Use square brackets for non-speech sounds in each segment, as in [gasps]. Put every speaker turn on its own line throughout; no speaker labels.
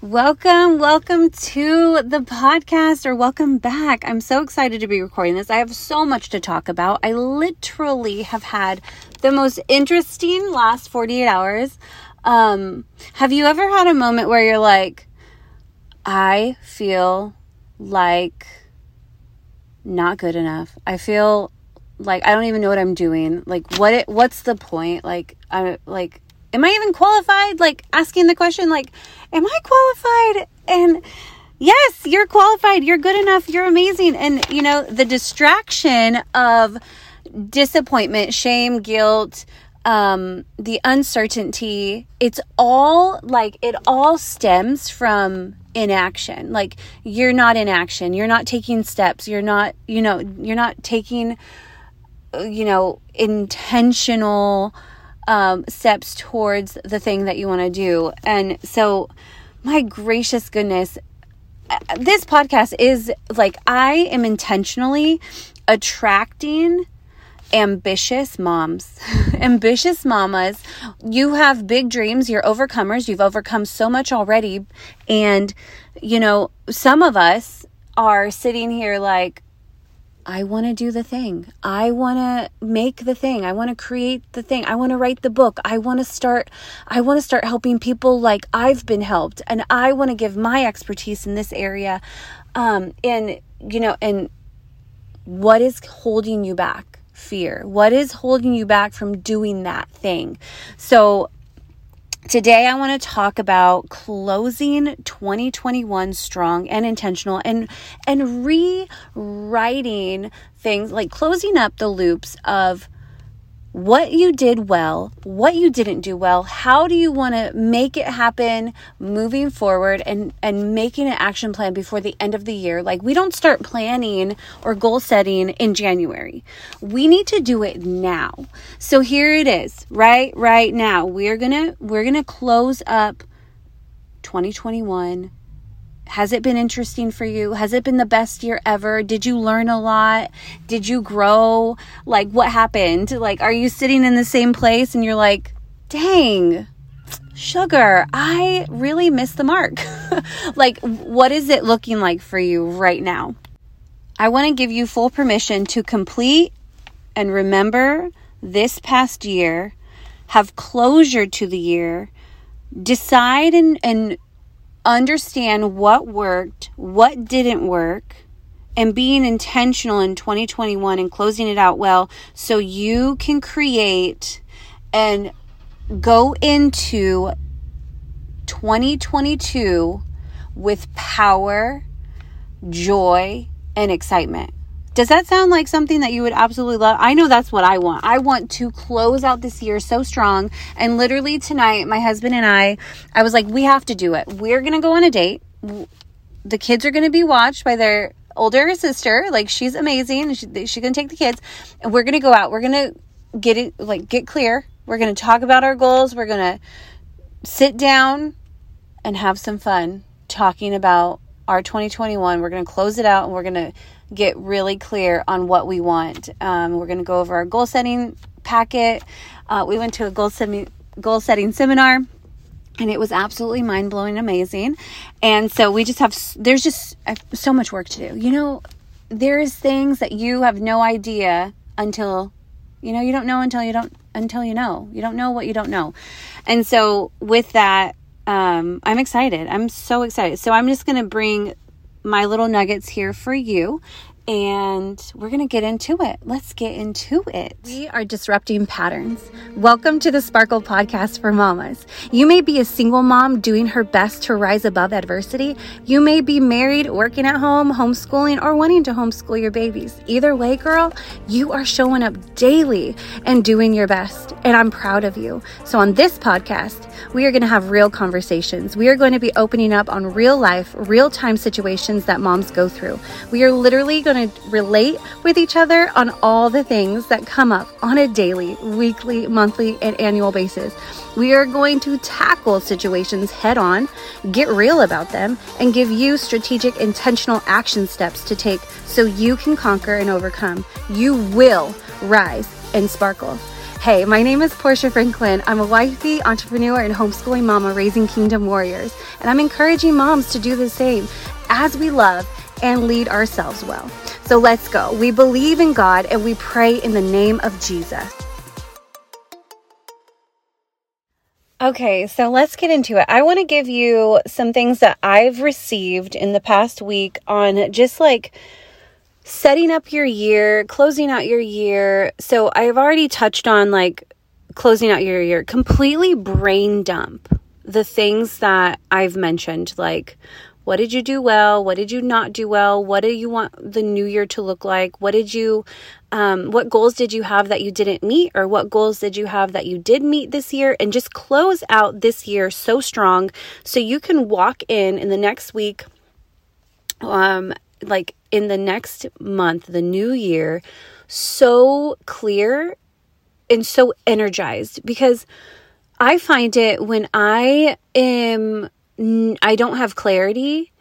Welcome, welcome to the podcast or welcome back. I'm so excited to be recording this. I have so much to talk about. I literally have had the most interesting last 48 hours. Um, have you ever had a moment where you're like, I feel like not good enough. I feel like I don't even know what I'm doing. Like what it, what's the point? Like I like am I even qualified? Like asking the question, like, am I qualified? And yes, you're qualified. You're good enough. You're amazing. And, you know, the distraction of disappointment, shame, guilt, um, the uncertainty, it's all like, it all stems from inaction. Like, you're not in action. You're not taking steps. You're not, you know, you're not taking, you know, intentional, um, steps towards the thing that you want to do. And so, my gracious goodness, uh, this podcast is like I am intentionally attracting ambitious moms, [laughs] ambitious mamas. You have big dreams, you're overcomers, you've overcome so much already. And, you know, some of us are sitting here like, I want to do the thing. I want to make the thing. I want to create the thing. I want to write the book. I want to start I want to start helping people like I've been helped and I want to give my expertise in this area. Um and you know, and what is holding you back? Fear. What is holding you back from doing that thing? So Today, I want to talk about closing 2021 strong and intentional and, and rewriting things like closing up the loops of what you did well, what you didn't do well, how do you want to make it happen moving forward and and making an action plan before the end of the year. Like we don't start planning or goal setting in January. We need to do it now. So here it is, right right now. We're going to we're going to close up 2021 has it been interesting for you? Has it been the best year ever? Did you learn a lot? Did you grow? Like, what happened? Like, are you sitting in the same place and you're like, dang, sugar, I really missed the mark? [laughs] like, what is it looking like for you right now? I want to give you full permission to complete and remember this past year, have closure to the year, decide and, and understand what worked, what didn't work, and being intentional in 2021 and closing it out well so you can create and go into 2022 with power, joy, and excitement. Does that sound like something that you would absolutely love? I know that's what I want. I want to close out this year so strong. And literally tonight, my husband and I, I was like, we have to do it. We're going to go on a date. The kids are going to be watched by their older sister. Like, she's amazing. She, to take the kids. And we're going to go out. We're going to get it, like, get clear. We're going to talk about our goals. We're going to sit down and have some fun talking about our 2021. We're going to close it out and we're going to get really clear on what we want. Um, we're going to go over our goal setting packet. Uh, we went to a goal setting goal setting seminar and it was absolutely mind blowing amazing. And so we just have there's just uh, so much work to do. You know, there's things that you have no idea until you know you don't know until you don't until you know. You don't know what you don't know. And so with that um, I'm excited. I'm so excited. So I'm just going to bring my little nuggets here for you and we're going to get into it. Let's get into it. We are disrupting patterns. Welcome to the Sparkle Podcast for Mamas. You may be a single mom doing her best to rise above adversity. You may be married, working at home, homeschooling, or wanting to homeschool your babies. Either way, girl, you are showing up daily and doing your best. And I'm proud of you. So, on this podcast, we are going to have real conversations. We are going to be opening up on real life, real time situations that moms go through. We are literally going to relate with each other on all the things that come up on a daily, weekly, monthly, and annual basis. We are going to tackle situations head on, get real about them, and give you strategic, intentional action steps to take so you can conquer and overcome. You will rise and sparkle. Hey, my name is Portia Franklin. I'm a wifey, entrepreneur, and homeschooling mama raising kingdom warriors. And I'm encouraging moms to do the same as we love and lead ourselves well. So let's go. We believe in God and we pray in the name of Jesus. Okay, so let's get into it. I want to give you some things that I've received in the past week on just like setting up your year, closing out your year. So I've already touched on like closing out your year, completely brain dump the things that I've mentioned, like what did you do well? What did you not do well? What do you want the new year to look like? What did you, um, what goals did you have that you didn't meet? Or what goals did you have that you did meet this year? And just close out this year so strong so you can walk in in the next week, um, like in the next month, the new year, so clear and so energized because I find it when I am, I don't have clarity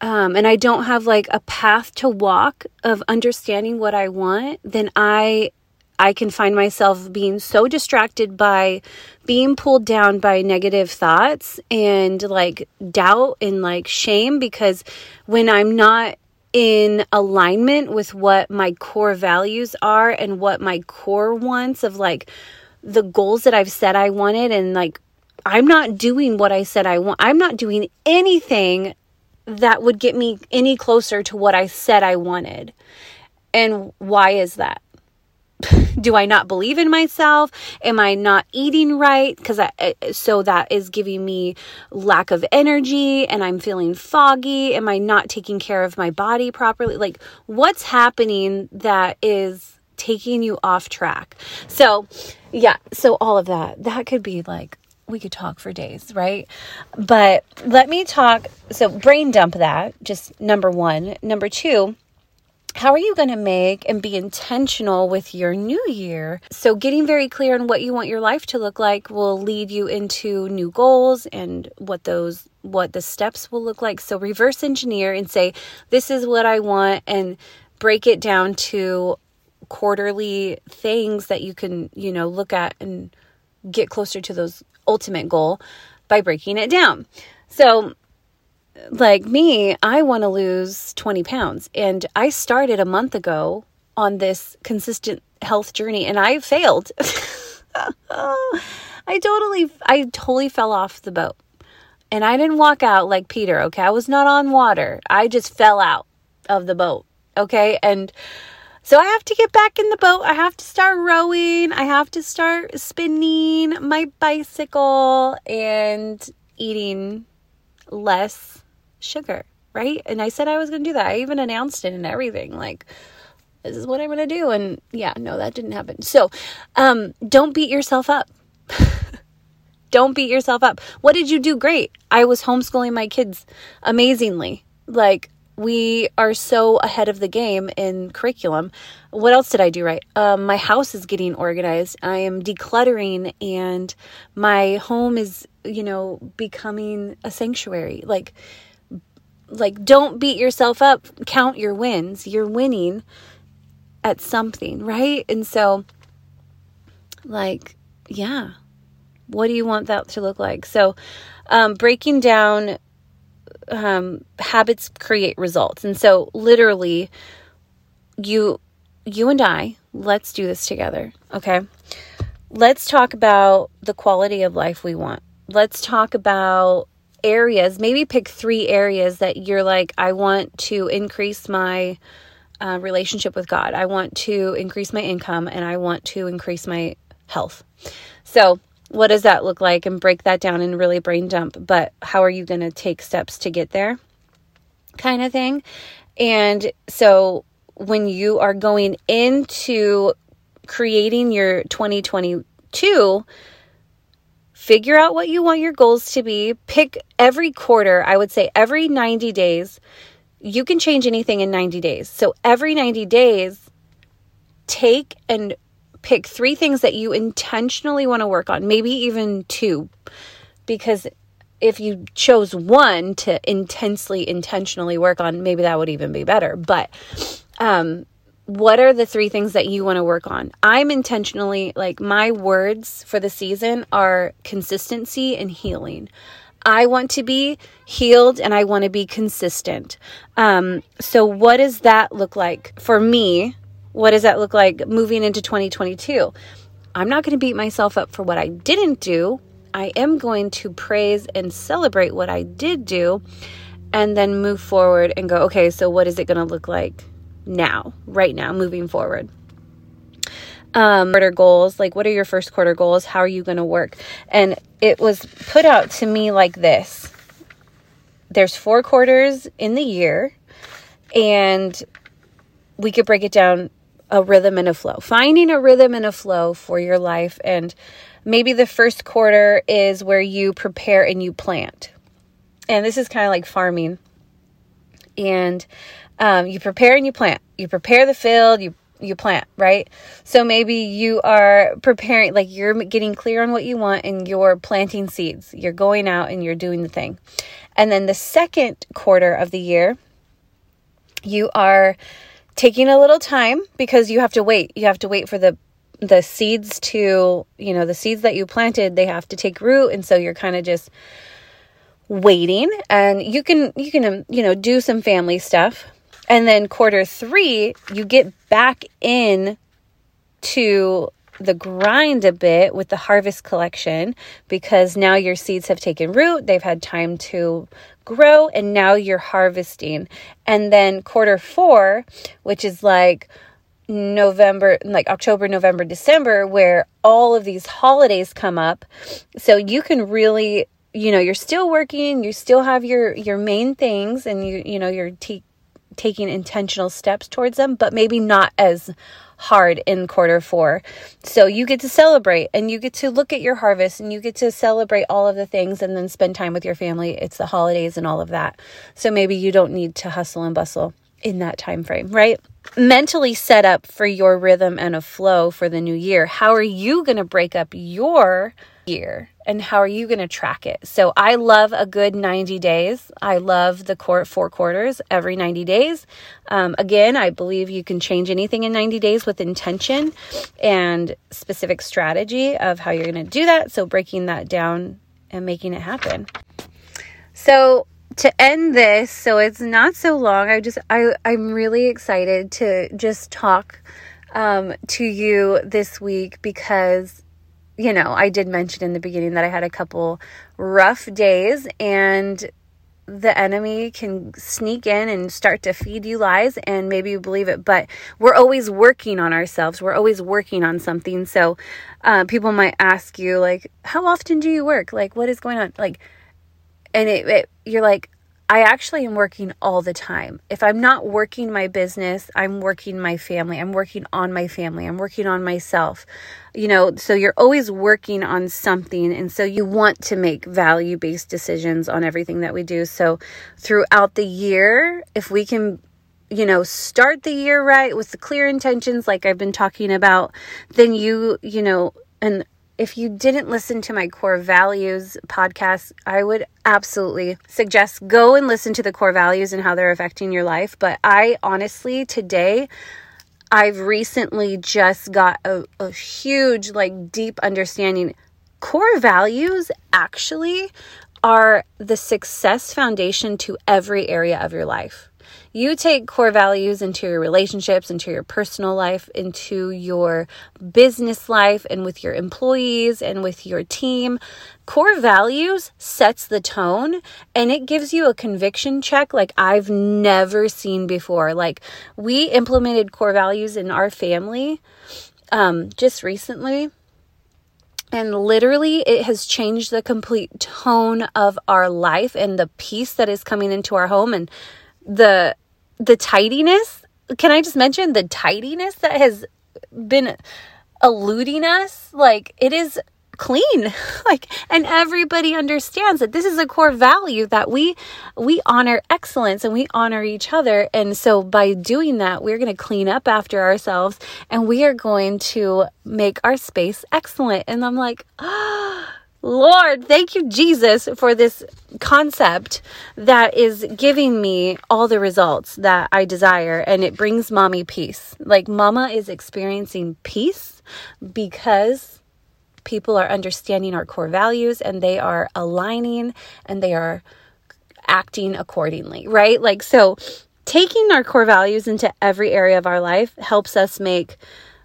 um, and I don't have like a path to walk of understanding what I want, then I I can find myself being so distracted by being pulled down by negative thoughts and like doubt and like shame because when I'm not in alignment with what my core values are and what my core wants of like the goals that I've said I wanted and like I'm not doing what I said I want. I'm not doing anything that would get me any closer to what I said I wanted. And why is that? [laughs] do I not believe in myself? Am I not eating right? Because eh, eh, so that is giving me lack of energy and I'm feeling foggy. Am I not taking care of my body properly? Like what's happening that is taking you off track? So, yeah, so all of that. That could be like we could talk for days, right? But let me talk. So, brain dump that, just number one. Number two, how are you going to make and be intentional with your new year? So, getting very clear on what you want your life to look like will lead you into new goals and what those what the steps will look like. So, reverse engineer and say, This is what I want, and break it down to quarterly things that you can, you know, look at and get closer to those ultimate goal by breaking it down. So, like me, I want to lose 20 pounds. And I started a month ago on this consistent health journey and I failed. [laughs] I totally, I totally fell off the boat. And I didn't walk out like Peter, okay? I was not on water. I just fell out of the boat, okay? And so I have to get back in the boat. I have to start rowing. I have to start spinning my bicycle and eating less sugar, right? And I said I was going to do that. I even announced it and everything. Like, this is what I'm going to do. And yeah, no, that didn't happen. So, um, don't beat yourself up. [laughs] don't beat yourself up. What did you do? Great. I was homeschooling my kids amazingly. Like, we are so ahead of the game in curriculum. What else did I do right? Um, my house is getting organized. I am decluttering, and my home is, you know, becoming a sanctuary. Like, like don't beat yourself up count your wins you're winning at something right and so like yeah what do you want that to look like so um, breaking down um, habits create results and so literally you you and i let's do this together okay let's talk about the quality of life we want let's talk about areas, maybe pick three areas that you're like, I want to increase my uh, relationship with God. I want to increase my income and I want to increase my health. So, what does that look like? And break that down and really brain dump. But how are you going to take steps to get there? Kind of thing. And so, when you are going into creating your 2022, figure out what you want your goals to be. Pick every quarter, I would say every 90 days. You can change anything in 90 days. So every 90 days, take and pick three things that you intentionally want to work on, maybe even two. Because if you chose one to intensely, intentionally work on, maybe that would even be better. But um, what are the three things that you want to work on? I'm intentionally like my words for the season are consistency and healing. I want to be healed and I want to be consistent. Um, so, what does that look like for me? What does that look like moving into 2022? I'm not going to beat myself up for what I didn't do. I am going to praise and celebrate what I did do and then move forward and go, okay, so what is it going to look like now, right now, moving forward? um, quarter goals. Like, what are your first quarter goals? How are you going to work? And it was put out to me like this there's four quarters in the year, and we could break it down a rhythm and a flow. Finding a rhythm and a flow for your life. And maybe the first quarter is where you prepare and you plant. And this is kind of like farming. And um, you prepare and you plant. You prepare the field, you you plant, right? So maybe you are preparing, like you're getting clear on what you want and you're planting seeds. You're going out and you're doing the thing. And then the second quarter of the year, you are taking a little time because you have to wait. You have to wait for the the seeds to, you know, the seeds that you planted, they have to take root. And so you're kind of just waiting. And you can you can um, you know do some family stuff. And then quarter three, you get back in to the grind a bit with the harvest collection because now your seeds have taken root, they've had time to grow, and now you're harvesting. And then quarter four, which is like November, like October, November, December, where all of these holidays come up. So you can really you know you're still working you still have your your main things and you you know your t- taking intentional steps towards them, but maybe not as hard in quarter four. So you get to celebrate and you get to look at your harvest and you get to celebrate all of the things and then spend time with your family. It's the holidays and all of that. So maybe you don't need to hustle and bustle in that time frame, right? Mentally set up for your rhythm and a flow for the new year. How are you going to break up your year and how are you going to track it? So I love a good 90 days. I love the court four quarters every 90 days. Um, again, I believe you can change anything in 90 days with intention and specific strategy of how you're going to do that. So breaking that down and making it happen. So to end this, so it's not so long. I just I I'm really excited to just talk um, to you this week because you know, I did mention in the beginning that I had a couple rough days and the enemy can sneak in and start to feed you lies and maybe you believe it but we're always working on ourselves. We're always working on something. So uh, people might ask you like how often do you work? Like what is going on? Like and it, it you're like I actually am working all the time. If I'm not working my business, I'm working my family. I'm working on my family. I'm working on myself. You know, so you're always working on something. And so you want to make value based decisions on everything that we do. So throughout the year, if we can you know start the year right with the clear intentions like I've been talking about then you you know and if you didn't listen to my core values podcast, I would absolutely suggest go and listen to the core values and how they're affecting your life. But I honestly, today, I've recently just got a, a huge, like, deep understanding. Core values actually are the success foundation to every area of your life you take core values into your relationships, into your personal life, into your business life, and with your employees and with your team. Core values sets the tone and it gives you a conviction check like I've never seen before. Like, we implemented core values in our family um, just recently. And literally, it has changed the complete tone of our life and the peace that is coming into our home and the the tidiness, can I just mention the tidiness that has been eluding us? Like it is clean. [laughs] Like and everybody understands that this is a core value that we we honor excellence and we honor each other. And so by doing that we're going to clean up after ourselves and we are going to make our space excellent. And i'm like [gasps] oh, Lord, thank you, Jesus, for this concept that is giving me all the results that I desire and it brings mommy peace. Like, mama is experiencing peace because people are understanding our core values and they are aligning and they are acting accordingly, right? Like, so taking our core values into every area of our life helps us make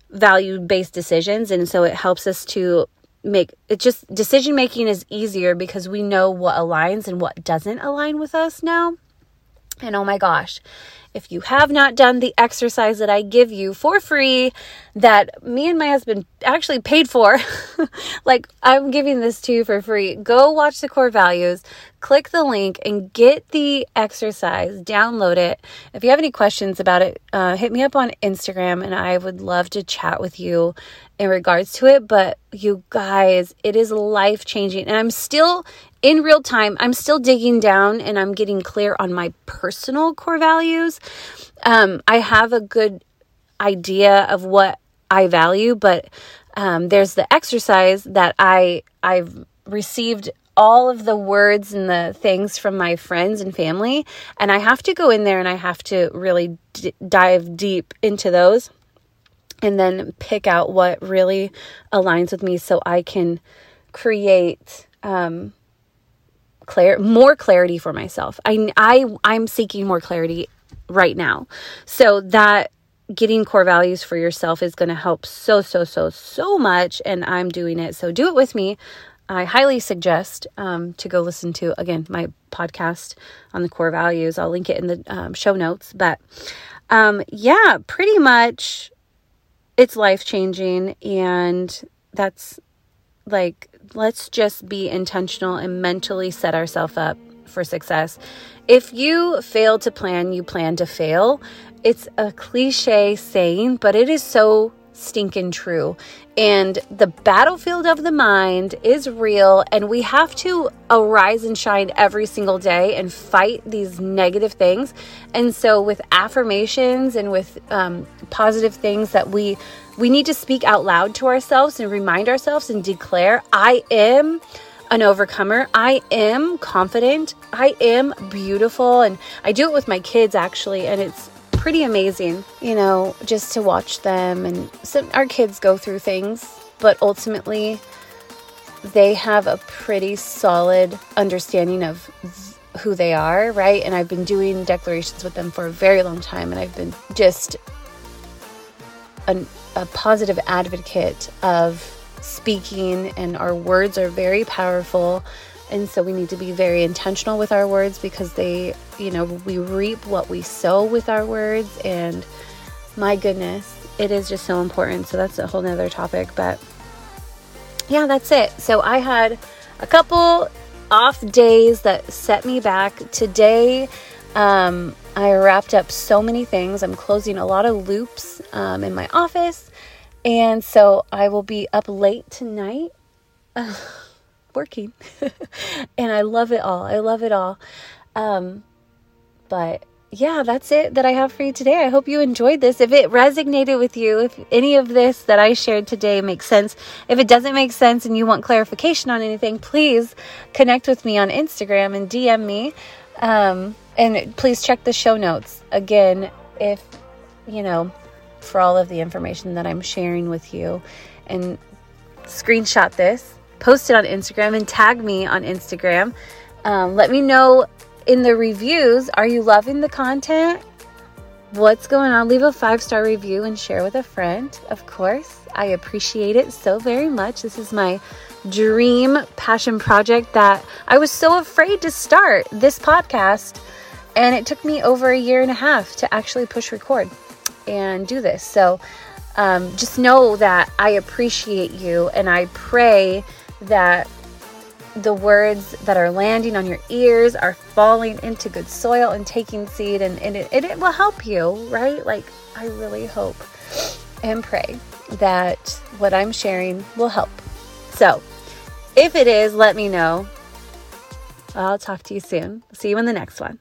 value based decisions. And so it helps us to make it just decision making is easier because we know what aligns and what doesn't align with us now. And oh my gosh, if you have not done the exercise that I give you for free, that me and my husband actually paid for, [laughs] like I'm giving this to you for free, go watch the core values, click the link, and get the exercise, download it. If you have any questions about it, uh, hit me up on Instagram and I would love to chat with you in regards to it. But you guys, it is life changing. And I'm still in real time, I'm still digging down and I'm getting clear on my personal core values. Um, I have a good idea of what I value, but um, there's the exercise that I I've received all of the words and the things from my friends and family, and I have to go in there and I have to really d- dive deep into those, and then pick out what really aligns with me, so I can create um, clar- more clarity for myself. I, I, I'm seeking more clarity right now. So that getting core values for yourself is going to help so, so, so, so much. And I'm doing it. So do it with me. I highly suggest um, to go listen to, again, my podcast on the core values. I'll link it in the um, show notes. But um, yeah, pretty much it's life changing. And that's like let's just be intentional and mentally set ourselves up for success. If you fail to plan, you plan to fail. It's a cliche saying, but it is so stinking true. And the battlefield of the mind is real, and we have to arise and shine every single day and fight these negative things. And so, with affirmations and with um, positive things that we we need to speak out loud to ourselves and remind ourselves and declare, I am an overcomer. I am confident. I am beautiful. And I do it with my kids actually, and it's pretty amazing, you know, just to watch them. And our kids go through things, but ultimately, they have a pretty solid understanding of who they are, right? And I've been doing declarations with them for a very long time, and I've been just an a positive advocate of speaking, and our words are very powerful. And so we need to be very intentional with our words because they, you know, we reap what we sow with our words. And my goodness, it is just so important. So that's a whole nother topic. But yeah, that's it. So I had a couple off days that set me back. Today, um, I wrapped up so many things. I'm closing a lot of loops um, in my office. And so I will be up late tonight uh, [laughs] working. [laughs] and I love it all. I love it all. Um, but yeah, that's it that I have for you today. I hope you enjoyed this. If it resonated with you, if any of this that I shared today makes sense, if it doesn't make sense and you want clarification on anything, please connect with me on Instagram and DM me. Um, and please check the show notes. Again, if, you know, for all of the information that I'm sharing with you and screenshot this, post it on Instagram, and tag me on Instagram. Um, let me know in the reviews are you loving the content? What's going on? Leave a five star review and share with a friend, of course. I appreciate it so very much. This is my dream passion project that I was so afraid to start this podcast. And it took me over a year and a half to actually push record and do this. So um, just know that I appreciate you and I pray that the words that are landing on your ears are falling into good soil and taking seed and, and, it, and it will help you, right? Like, I really hope and pray that what I'm sharing will help. So, if it is, let me know. I'll talk to you soon. See you in the next one.